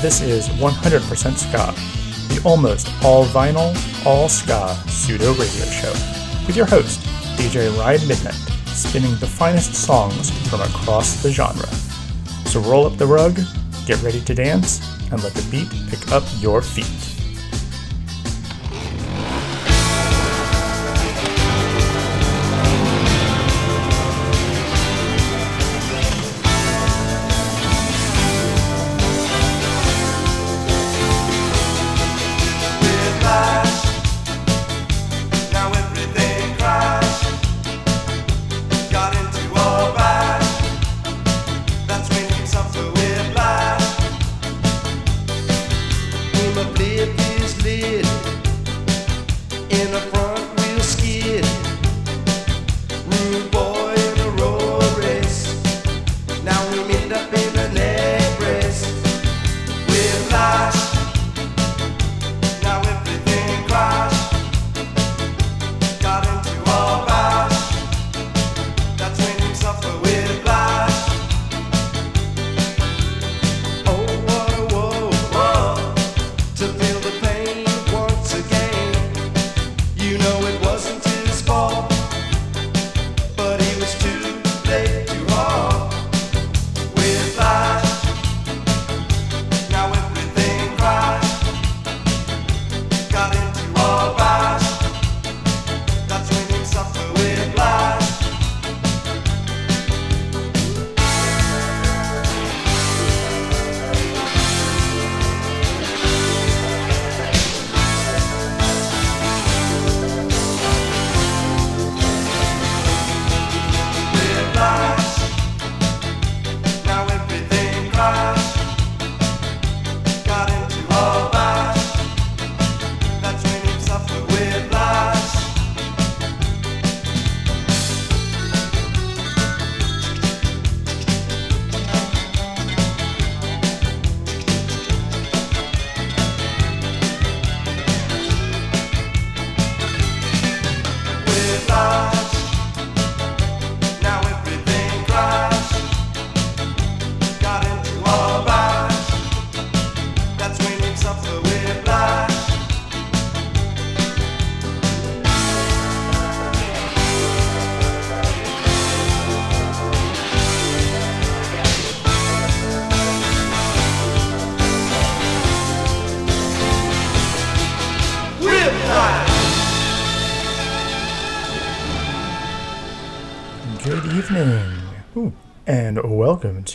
This is 100% Ska, the almost all vinyl, all ska pseudo radio show, with your host, DJ Ride Midnight, spinning the finest songs from across the genre. So roll up the rug, get ready to dance, and let the beat pick up your feet.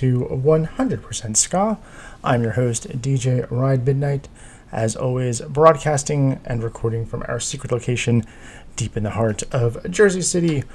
To 100% Ska. I'm your host, DJ Ride Midnight, as always, broadcasting and recording from our secret location deep in the heart of Jersey City,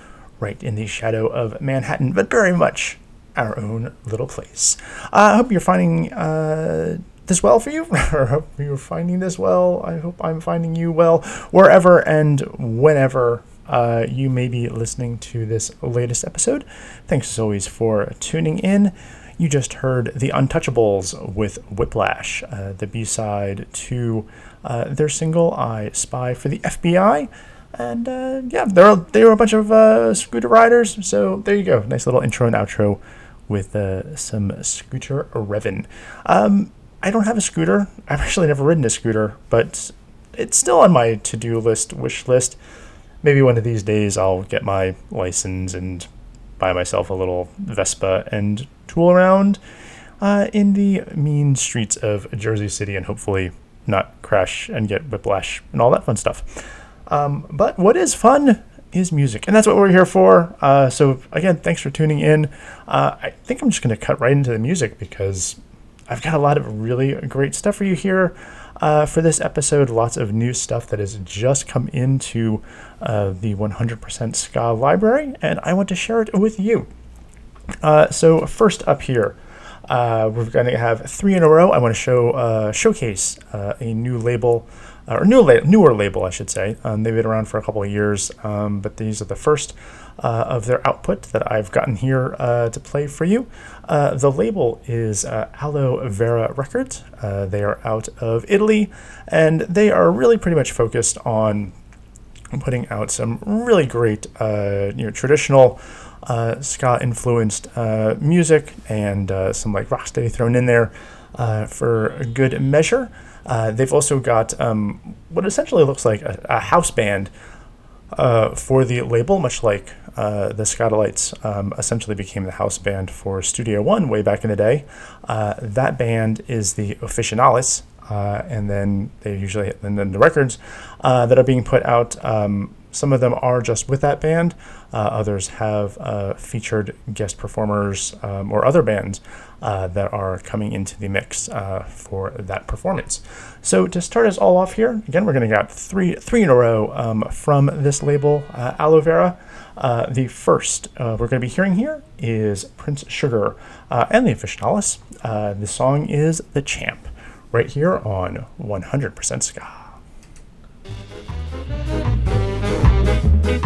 right in the shadow of Manhattan, but very much our own little place. Uh, I hope you're finding uh, this well for you, or hope you're finding this well. I hope I'm finding you well wherever and whenever uh, you may be listening to this latest episode. Thanks as always for tuning in. You just heard The Untouchables with Whiplash, uh, the B side to uh, their single I Spy for the FBI. And uh, yeah, they're, they're a bunch of uh, scooter riders. So there you go. Nice little intro and outro with uh, some scooter revving. Um, I don't have a scooter. I've actually never ridden a scooter, but it's still on my to do list, wish list maybe one of these days I'll get my license and buy myself a little Vespa and tool around uh, in the mean streets of Jersey City and hopefully not crash and get whiplash and all that fun stuff. Um, but what is fun is music, and that's what we're here for. Uh, so, again, thanks for tuning in. Uh, I think I'm just going to cut right into the music because I've got a lot of really great stuff for you here. Uh, for this episode, lots of new stuff that has just come into uh, the 100% Ska library, and I want to share it with you. Uh, so, first up here, uh, we're going to have three in a row. I want to show uh, showcase uh, a new label, or new la- newer label, I should say. Um, they've been around for a couple of years, um, but these are the first uh, of their output that I've gotten here uh, to play for you. Uh, the label is uh, Aloe Vera Records. Uh, they are out of Italy, and they are really pretty much focused on putting out some really great, uh, you know, traditional ska influenced music and some like rocksteady thrown in there for a good measure. Uh, they've also got um, what essentially looks like a, a house band uh, for the label, much like uh, the Skatalites um, essentially became the house band for Studio One way back in the day. Uh, that band is the Officinalis, uh, and then they usually and then the records uh, that are being put out. Um, some of them are just with that band. Uh, others have uh, featured guest performers um, or other bands uh, that are coming into the mix uh, for that performance. So to start us all off here, again, we're going to get three three in a row um, from this label, uh, Aloe Vera. Uh, the first we're going to be hearing here is Prince Sugar and the Officinalis. the song is The Champ, right here on 100% Ska. thank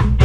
you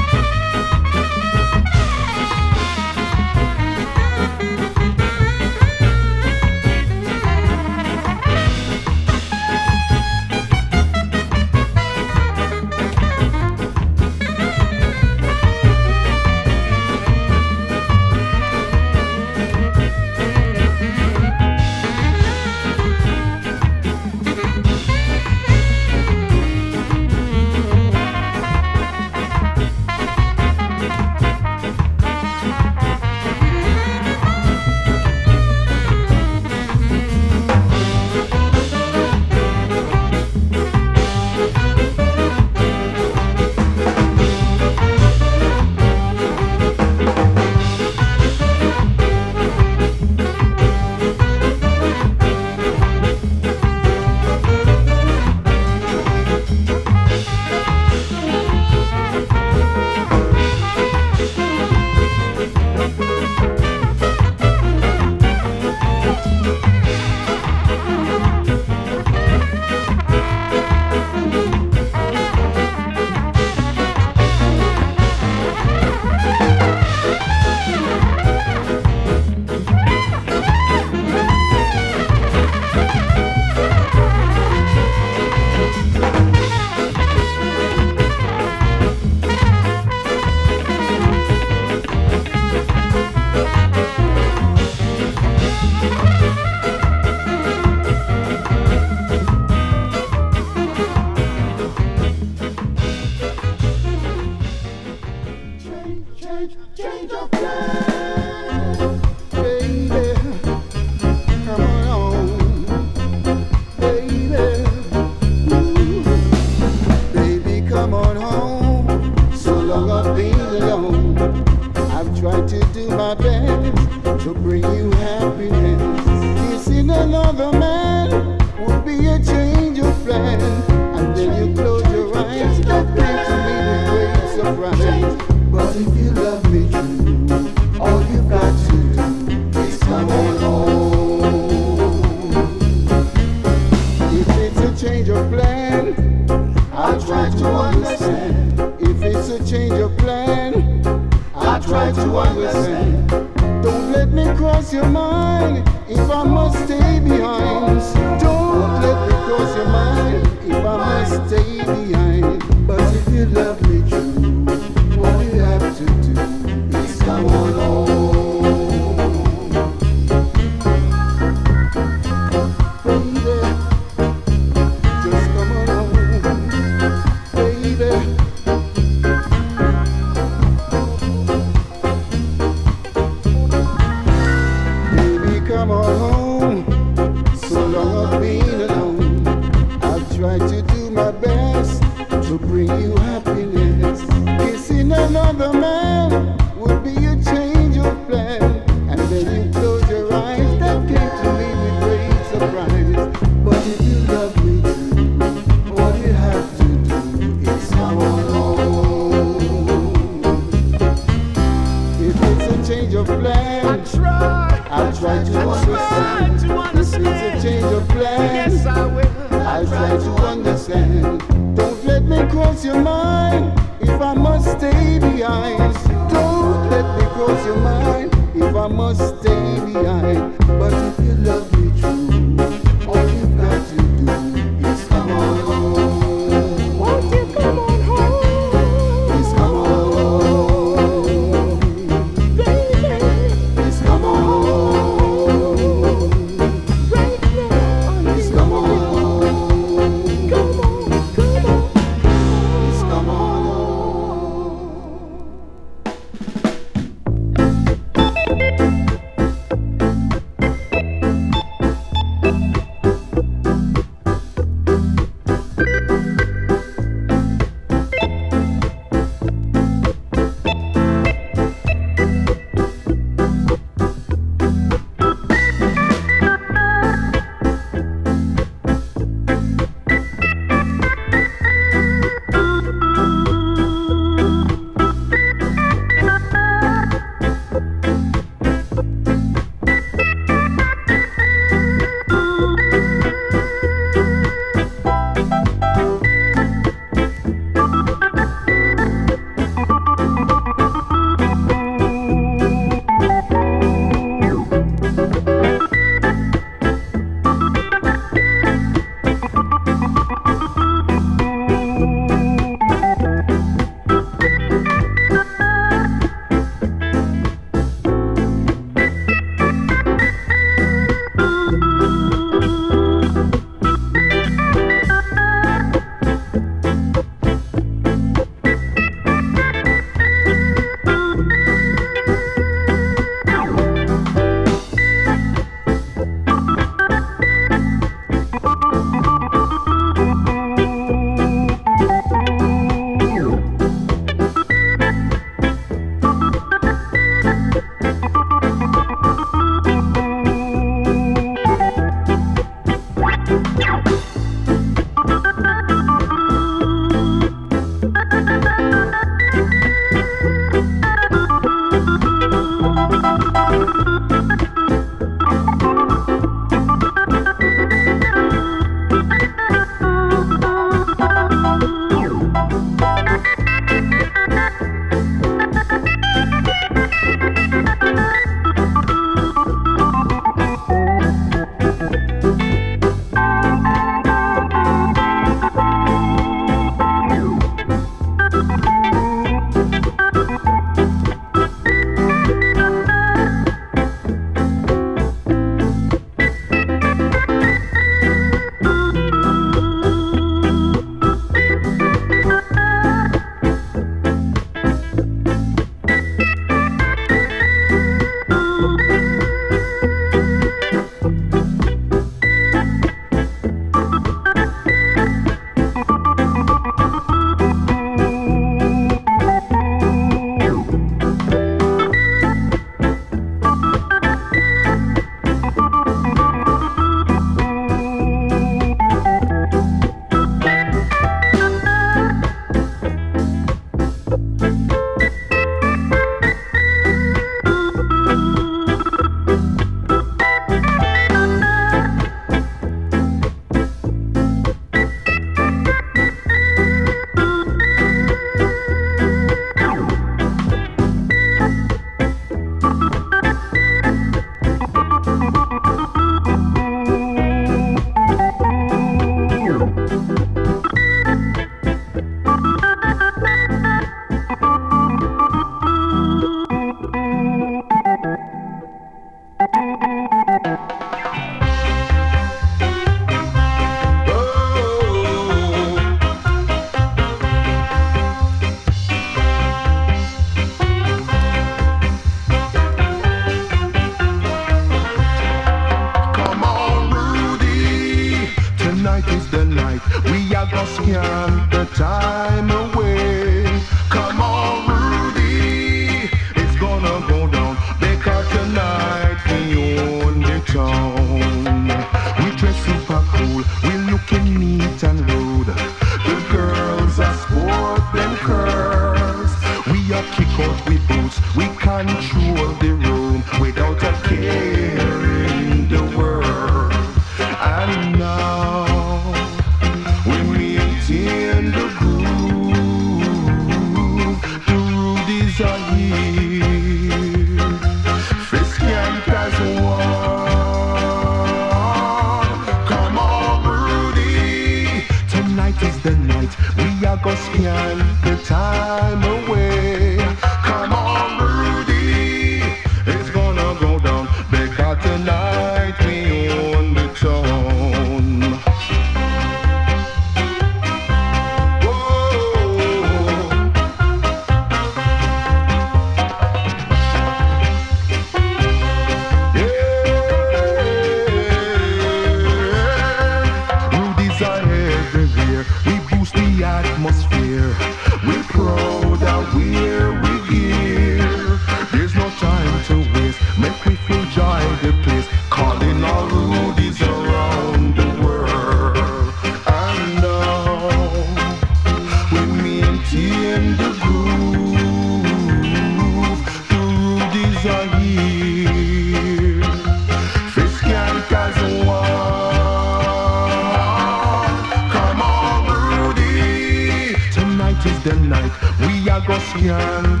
We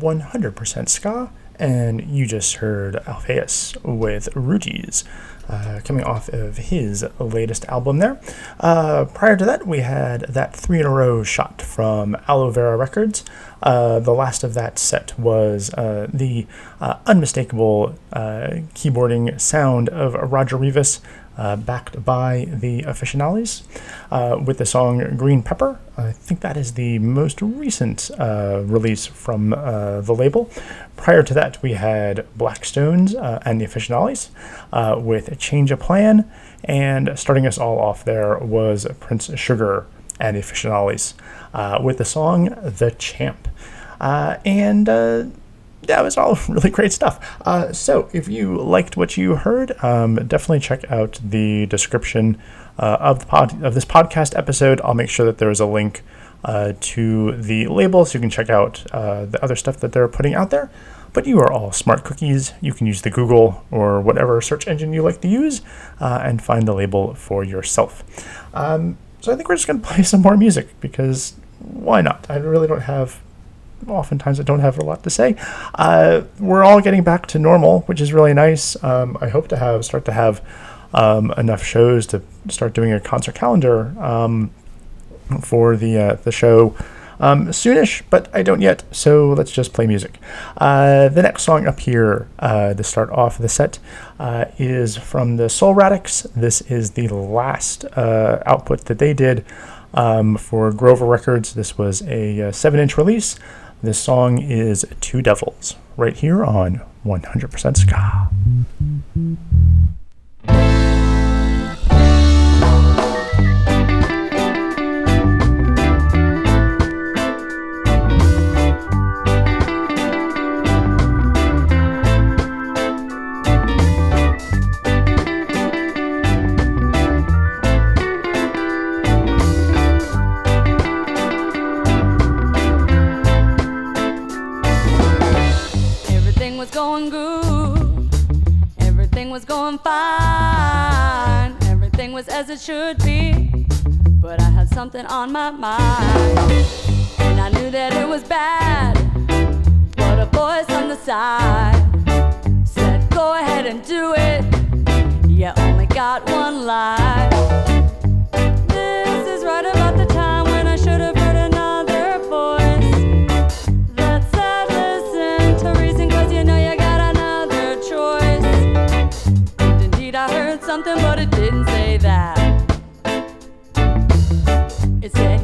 100% Ska, and you just heard Alpheus with Rugies, uh, coming off of his latest album there. Uh, prior to that, we had that three in a row shot from Aloe Vera Records. Uh, the last of that set was uh, the uh, unmistakable uh, keyboarding sound of Roger Rivas uh, backed by the Officinalis uh, with the song Green Pepper. I think that is the most recent uh, release from uh, the label. Prior to that, we had Blackstones uh, and the Officinalis uh, with Change of Plan. And starting us all off there was Prince Sugar and the uh, with the song The Champ. And that was all really great stuff. Uh, so, if you liked what you heard, um, definitely check out the description uh, of the pod of this podcast episode. I'll make sure that there is a link uh, to the label so you can check out uh, the other stuff that they're putting out there. But you are all smart cookies. You can use the Google or whatever search engine you like to use uh, and find the label for yourself. Um, so I think we're just going to play some more music because why not? I really don't have oftentimes I don't have a lot to say. Uh, we're all getting back to normal, which is really nice. Um, I hope to have start to have um, enough shows to start doing a concert calendar um, for the uh, the show um, soonish, but I don't yet. So let's just play music. Uh, the next song up here uh, to start off the set uh, is from the Soul Radics. This is the last uh, output that they did um, for Grover Records. This was a uh, seven-inch release. This song is Two Devils, right here on 100% Ska. doing fine. Everything was as it should be, but I had something on my mind. And I knew that it was bad, but a voice on the side said, Go ahead and do it. You only got one life. This is right about the something, but it didn't say that. It said.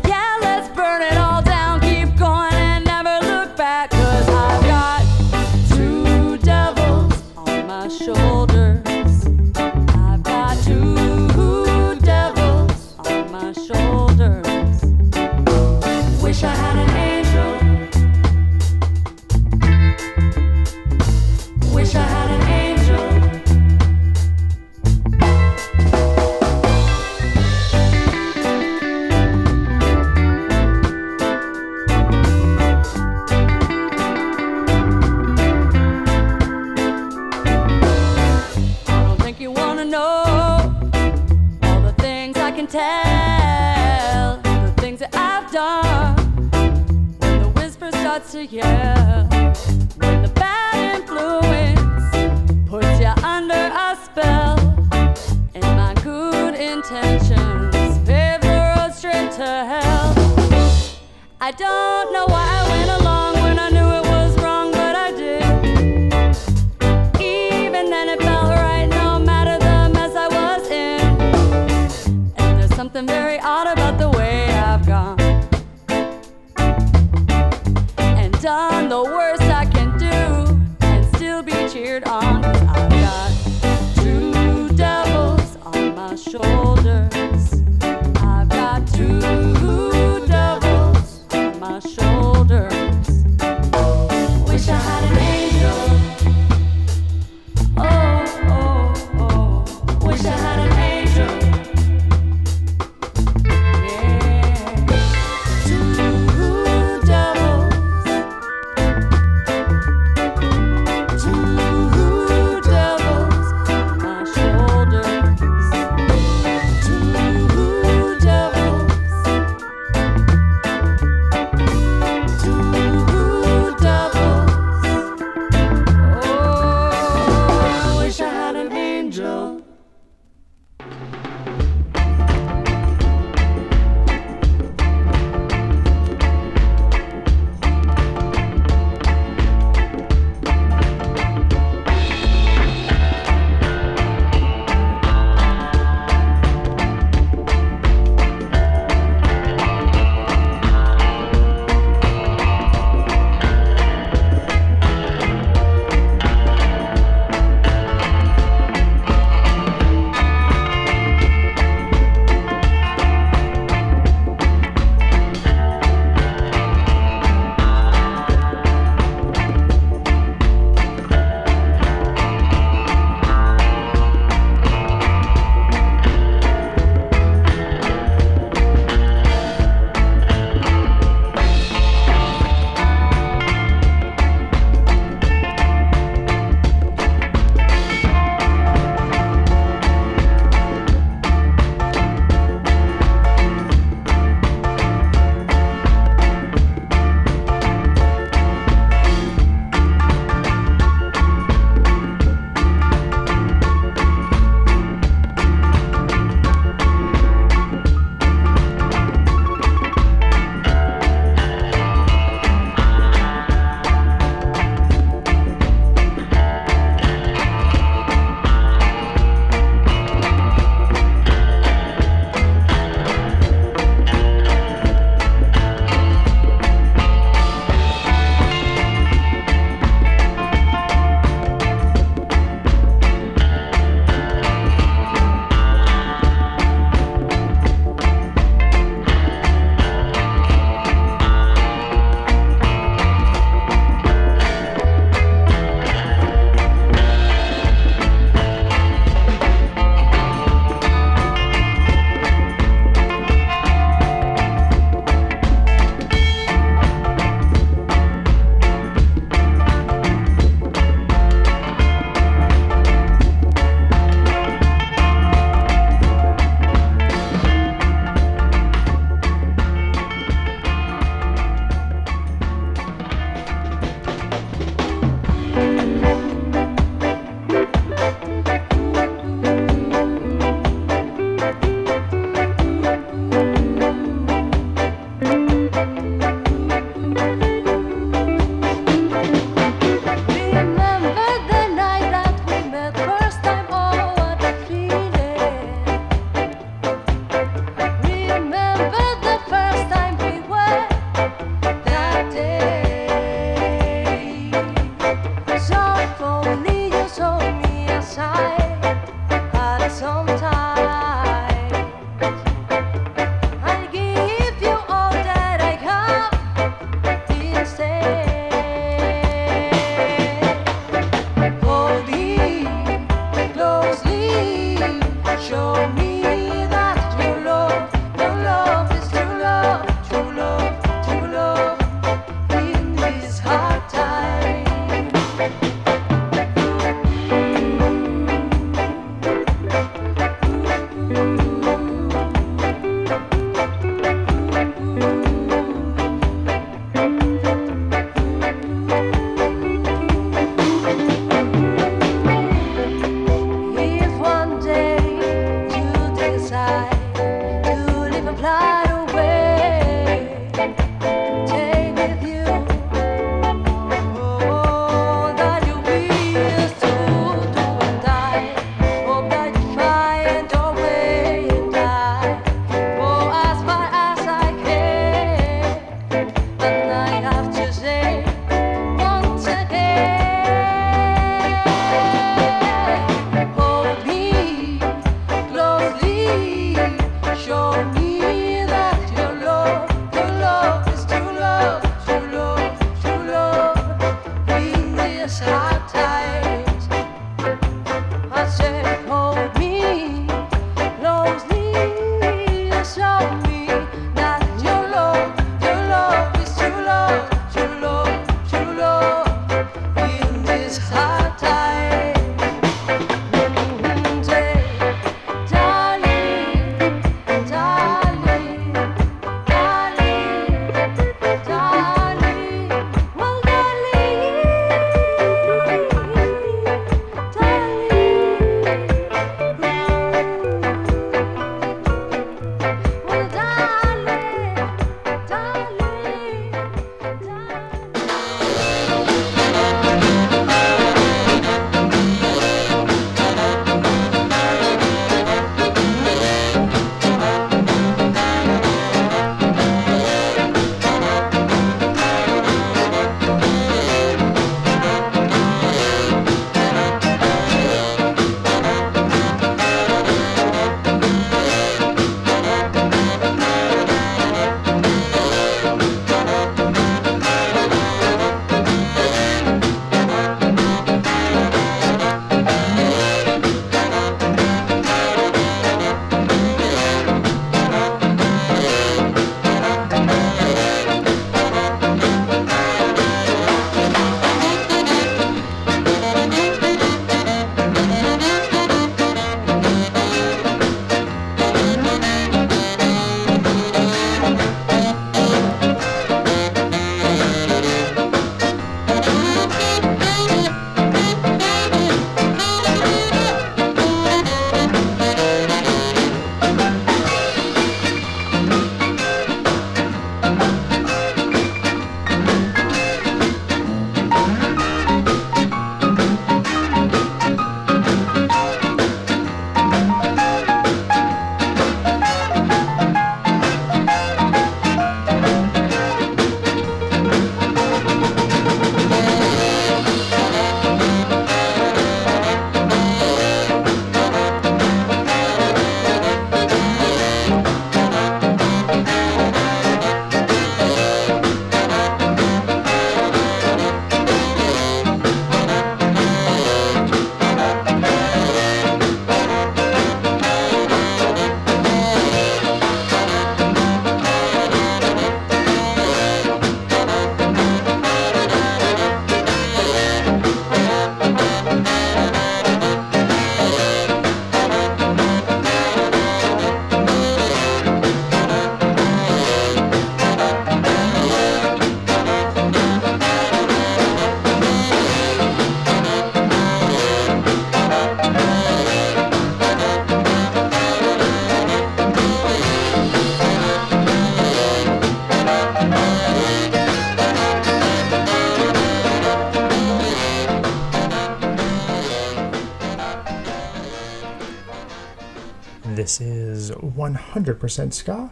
100% Ska.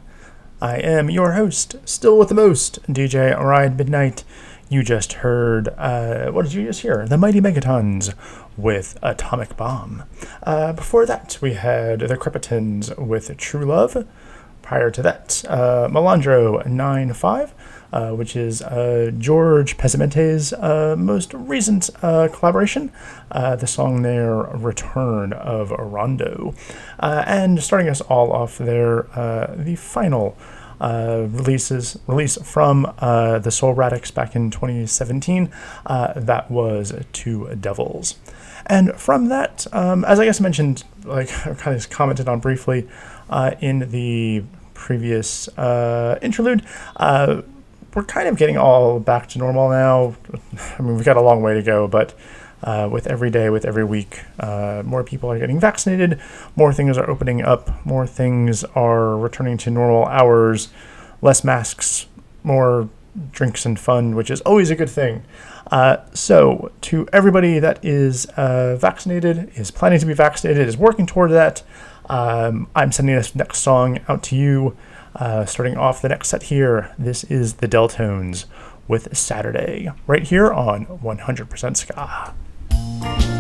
I am your host, still with the most, DJ Ride Midnight. You just heard, uh, what did you just hear? The Mighty Megatons with Atomic Bomb. Uh, before that, we had the Crepitons with True Love. Prior to that, uh, Melandro 9-5, uh, which is uh, George Pesamente's uh, most recent uh, collaboration. Uh, the song there, Return of Rondo. Uh, and starting us all off there, uh, the final uh, releases release from uh, the Soul Radics back in 2017. Uh, that was Two Devils. And from that, um, as I guess I mentioned, like I kind of commented on briefly uh, in the previous interlude, we're kind of getting all back to normal now. I mean, we've got a long way to go, but uh, with every day, with every week, uh, more people are getting vaccinated, more things are opening up, more things are returning to normal hours, less masks, more drinks and fun, which is always a good thing. Uh, so, to everybody that is uh, vaccinated, is planning to be vaccinated, is working toward that, um, I'm sending this next song out to you. Uh, starting off the next set here, this is the Deltones with Saturday, right here on 100% Ska. Do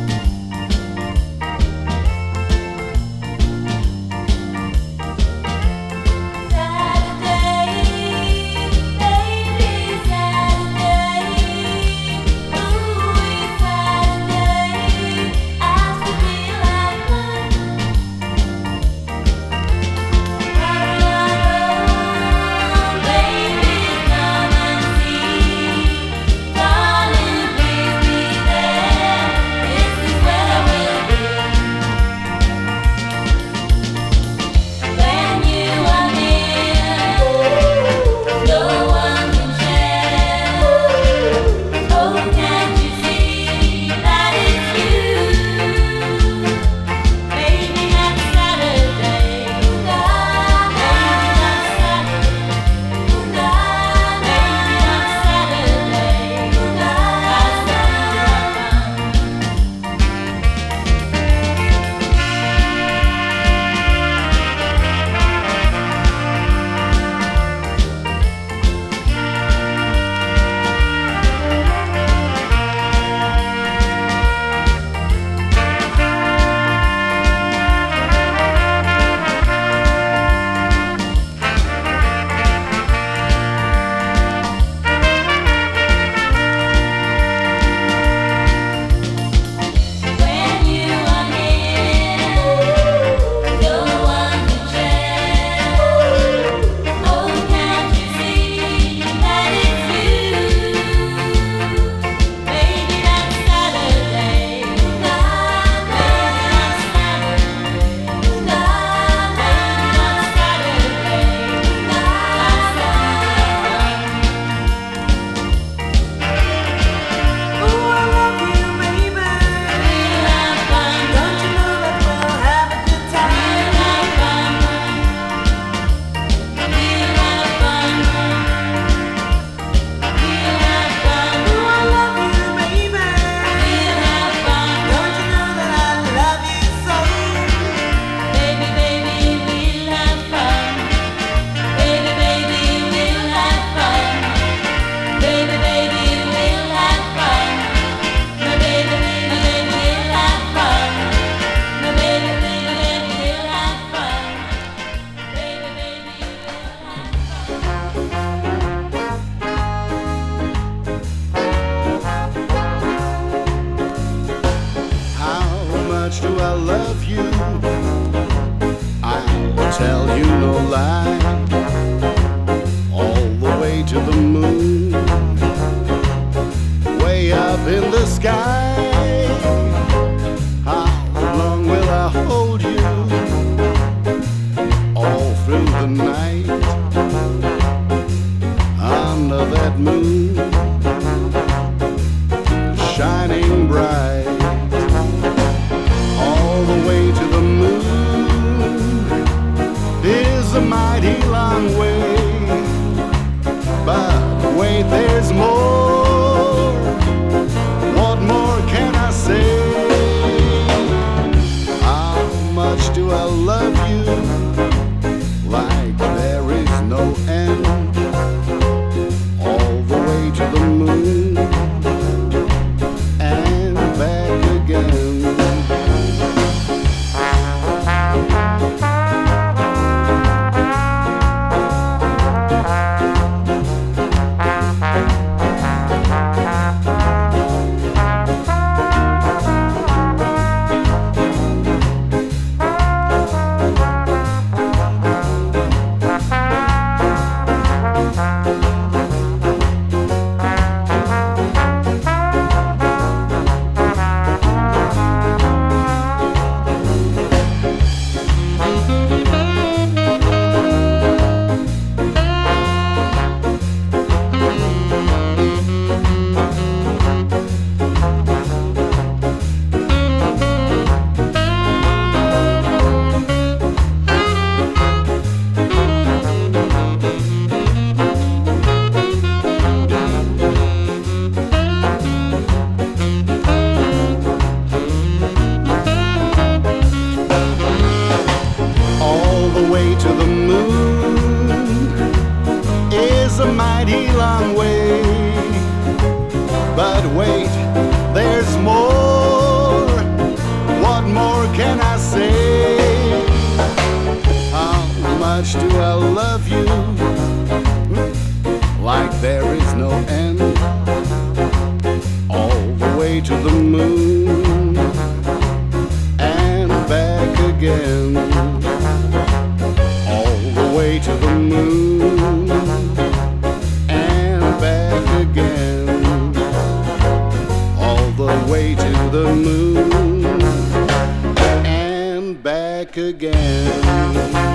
again.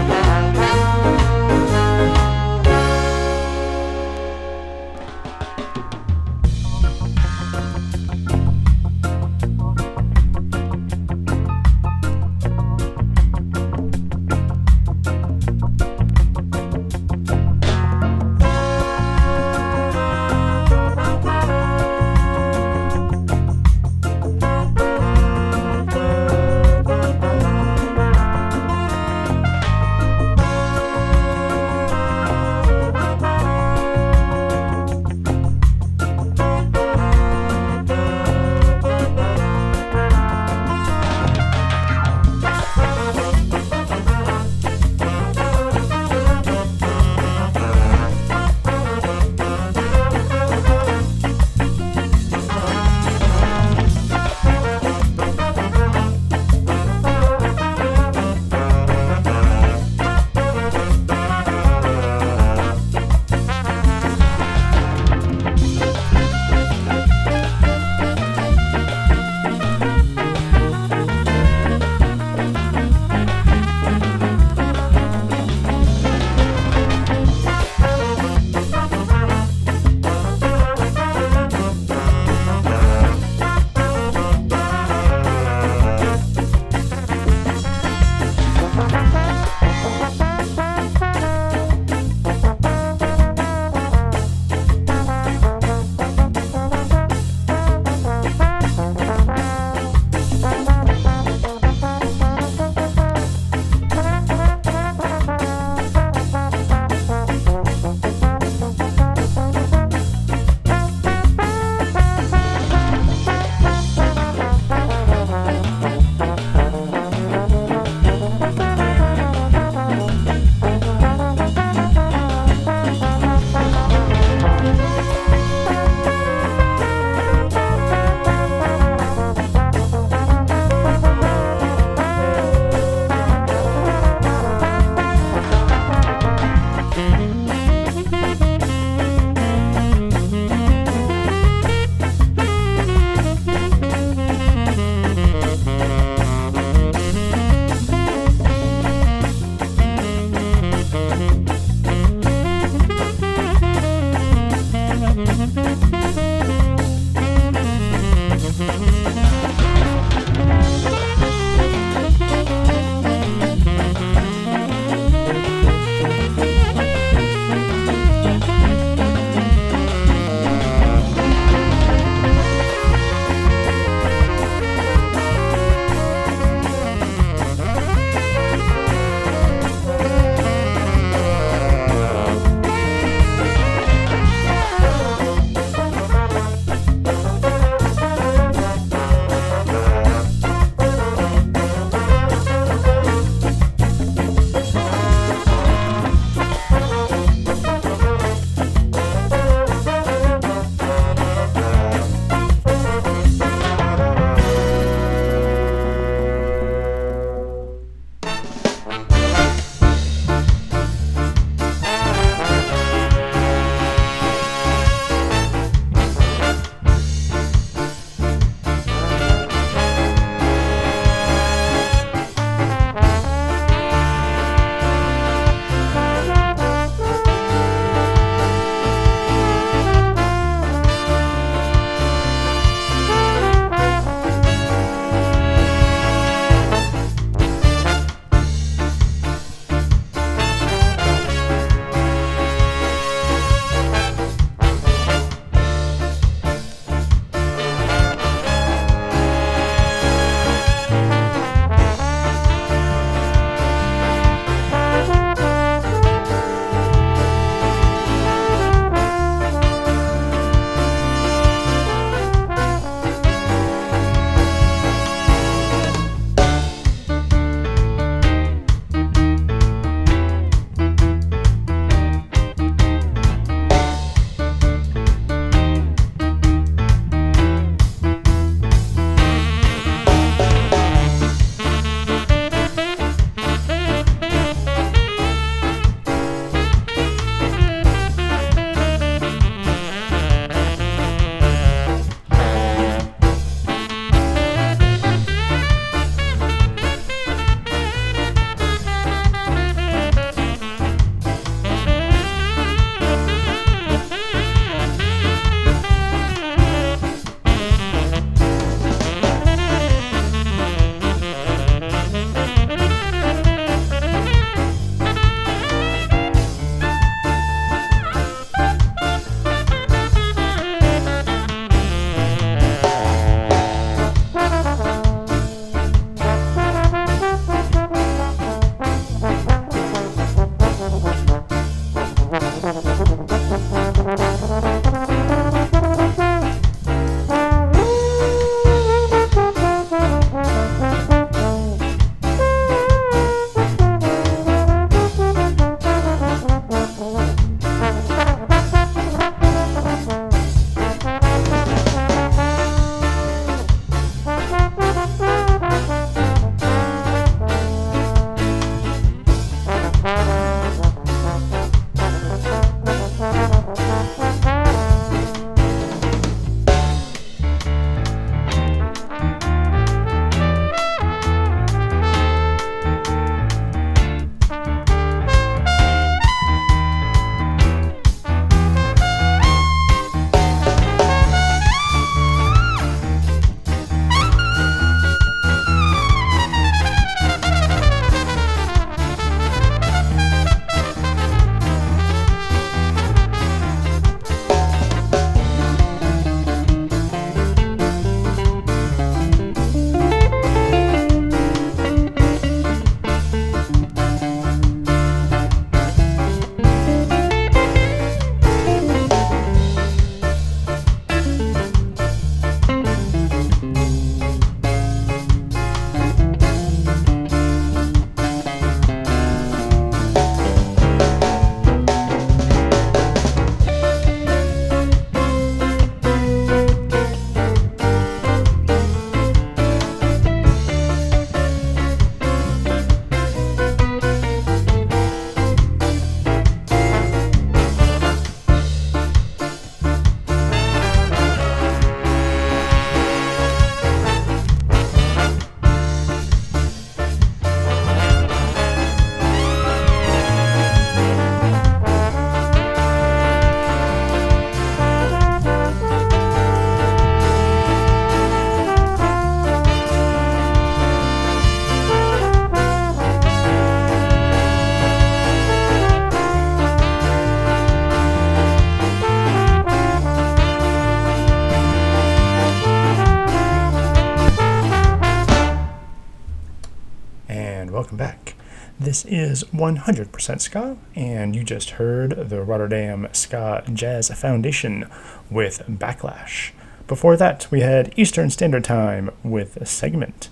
Is 100% Ska, and you just heard the Rotterdam Ska Jazz Foundation with Backlash. Before that, we had Eastern Standard Time with a segment.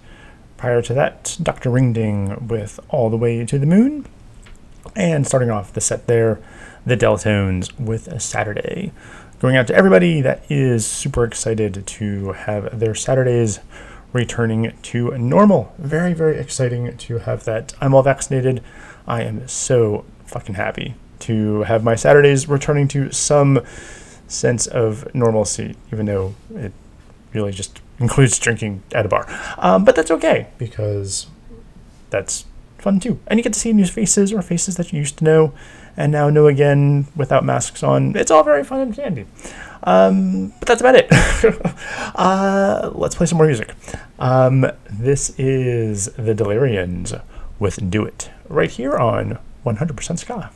Prior to that, Dr. Ringding with All the Way to the Moon. And starting off the set there, the Deltones with a Saturday. Going out to everybody that is super excited to have their Saturdays returning to normal. Very, very exciting to have that. I'm all vaccinated. I am so fucking happy to have my Saturdays returning to some sense of normalcy, even though it really just includes drinking at a bar. Um, but that's okay because that's fun too. And you get to see new faces or faces that you used to know and now know again without masks on. It's all very fun and dandy. Um, but that's about it. uh, let's play some more music. Um, this is the Delirians with Do It right here on 100% Ska.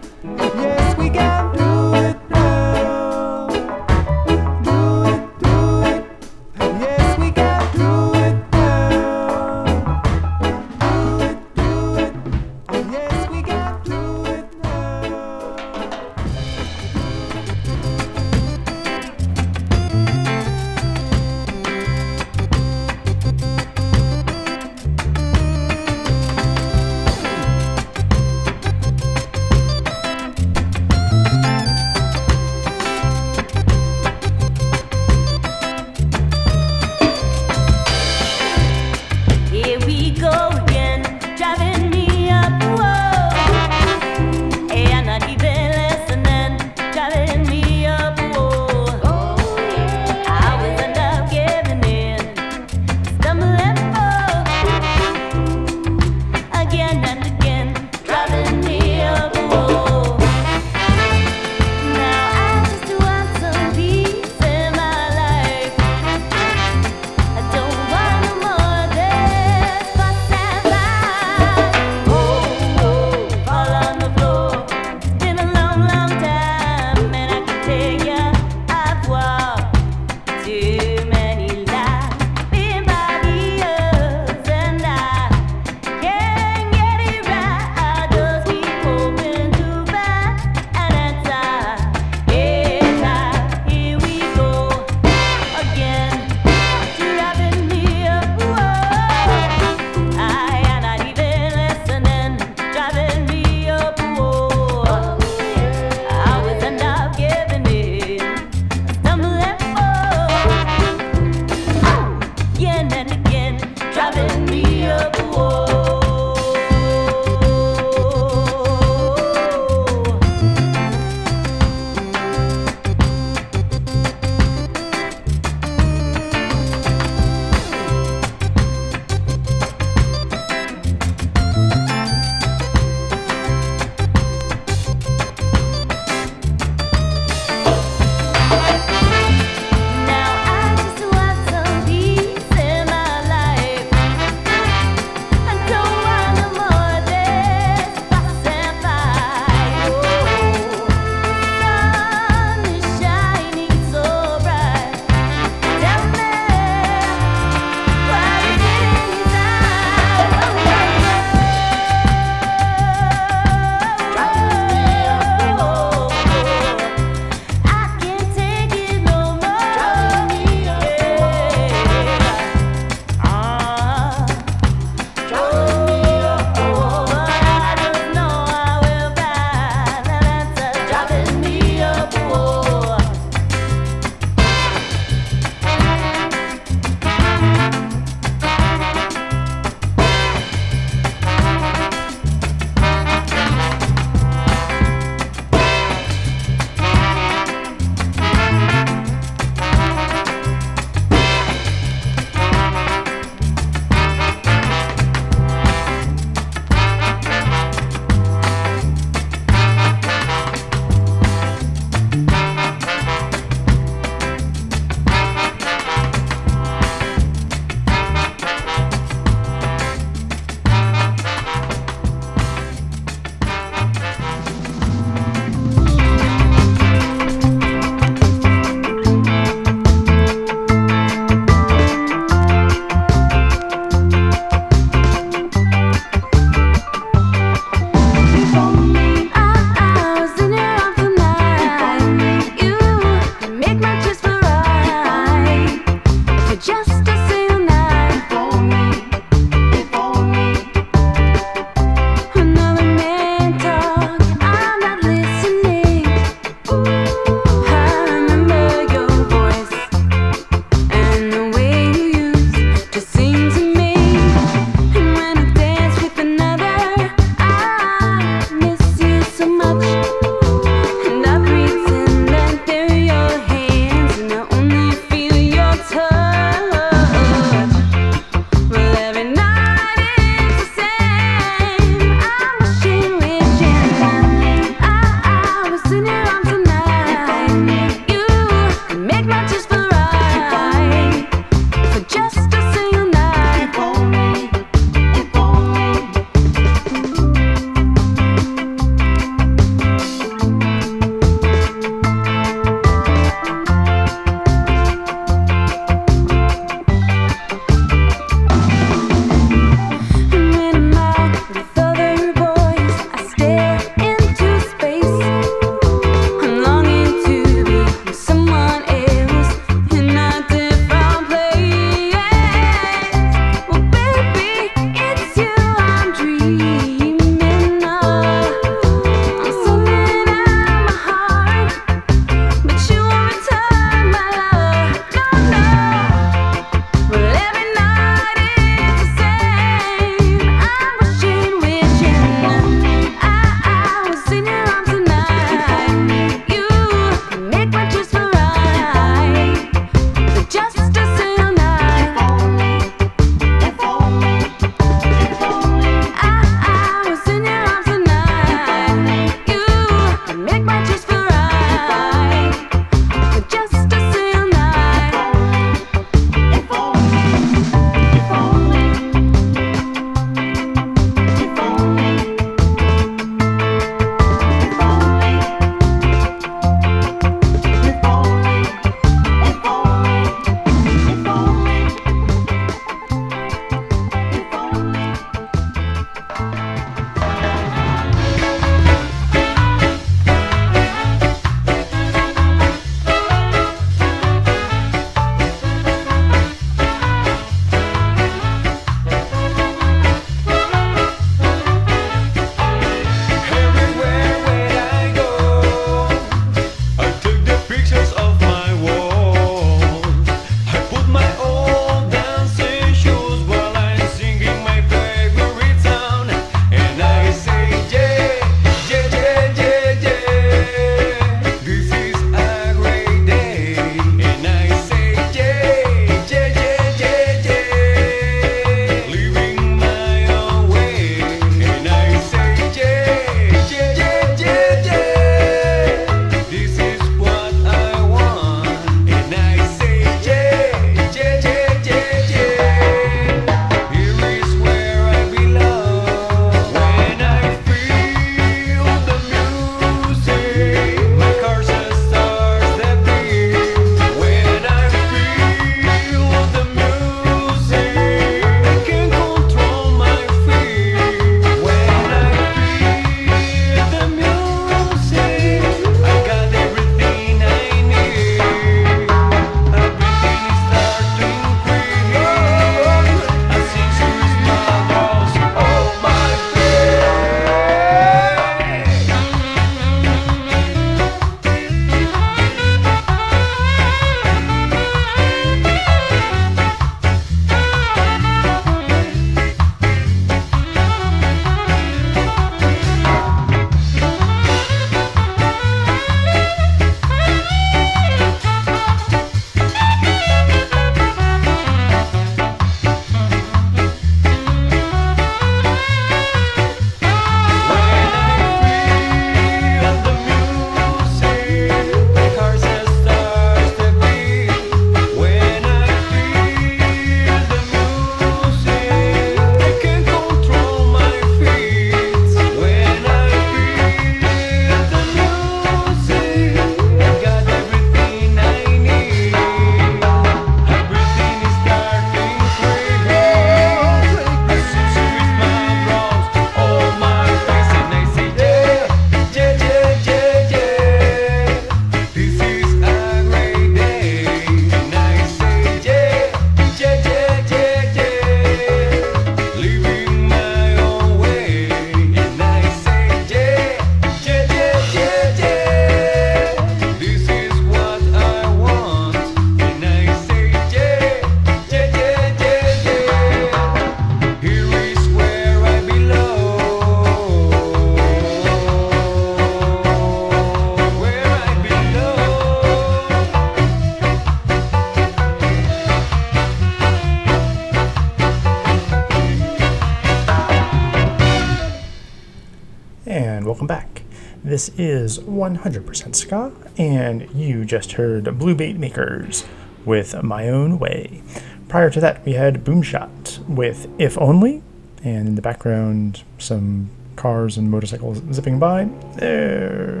Is 100% Ska, and you just heard Blue Bait Makers with My Own Way. Prior to that, we had Boomshot with If Only, and in the background, some cars and motorcycles zipping by. There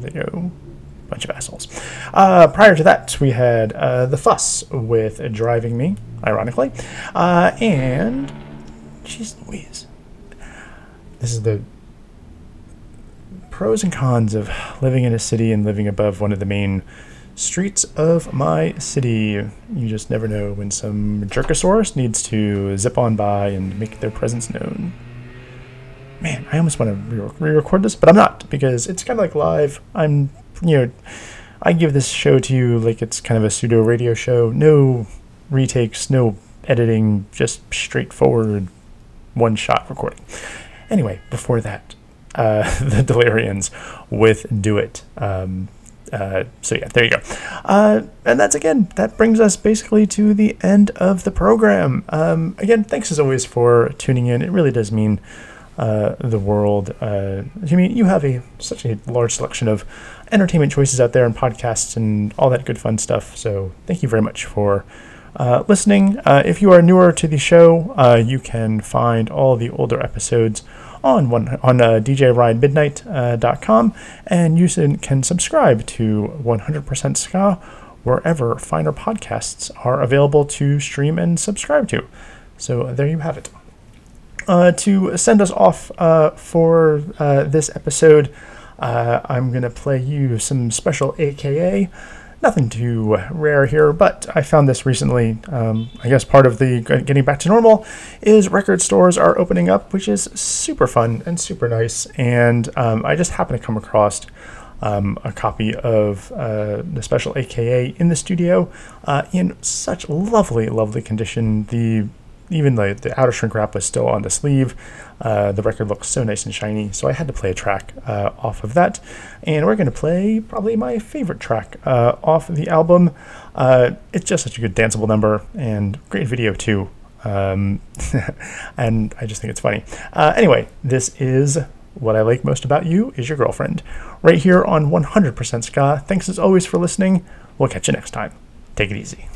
they go. Bunch of assholes. Uh, prior to that, we had uh, The Fuss with Driving Me, ironically. Uh, and. Jeez Louise. This is the pros and cons of living in a city and living above one of the main streets of my city. You just never know when some jerkosaurus needs to zip on by and make their presence known. Man, I almost want to re record this, but I'm not because it's kind of like live. I'm, you know, I give this show to you like it's kind of a pseudo radio show. No retakes, no editing, just straightforward one shot recording. Anyway, before that, uh, the Delirians with Do It. Um, uh, so yeah, there you go. Uh, and that's again, that brings us basically to the end of the program. Um, again, thanks as always for tuning in. It really does mean uh, the world. Uh, I mean, you have a such a large selection of entertainment choices out there and podcasts and all that good fun stuff. So thank you very much for uh, listening. Uh, if you are newer to the show, you can find all the older episodes on one on uh, DJRideMidnight.com, and you can- subscribe to 100% Ska wherever finer podcasts are available to stream and subscribe to. So there you have it. Uh, to send us off uh, for uh, this episode, uh, I'm going to play you some special AKA. Nothing too rare here, but I found this recently. Um, I guess part of the getting back to normal is record stores are opening up, which is super fun and super nice. And um, I just happened to come across um, a copy of uh, the special AKA in the studio uh, in such lovely, lovely condition. The even the, the outer shrink wrap was still on the sleeve. Uh, the record looks so nice and shiny, so I had to play a track uh, off of that. And we're going to play probably my favorite track uh, off the album. Uh, it's just such a good danceable number and great video, too. Um, and I just think it's funny. Uh, anyway, this is What I Like Most About You Is Your Girlfriend, right here on 100% Ska. Thanks as always for listening. We'll catch you next time. Take it easy.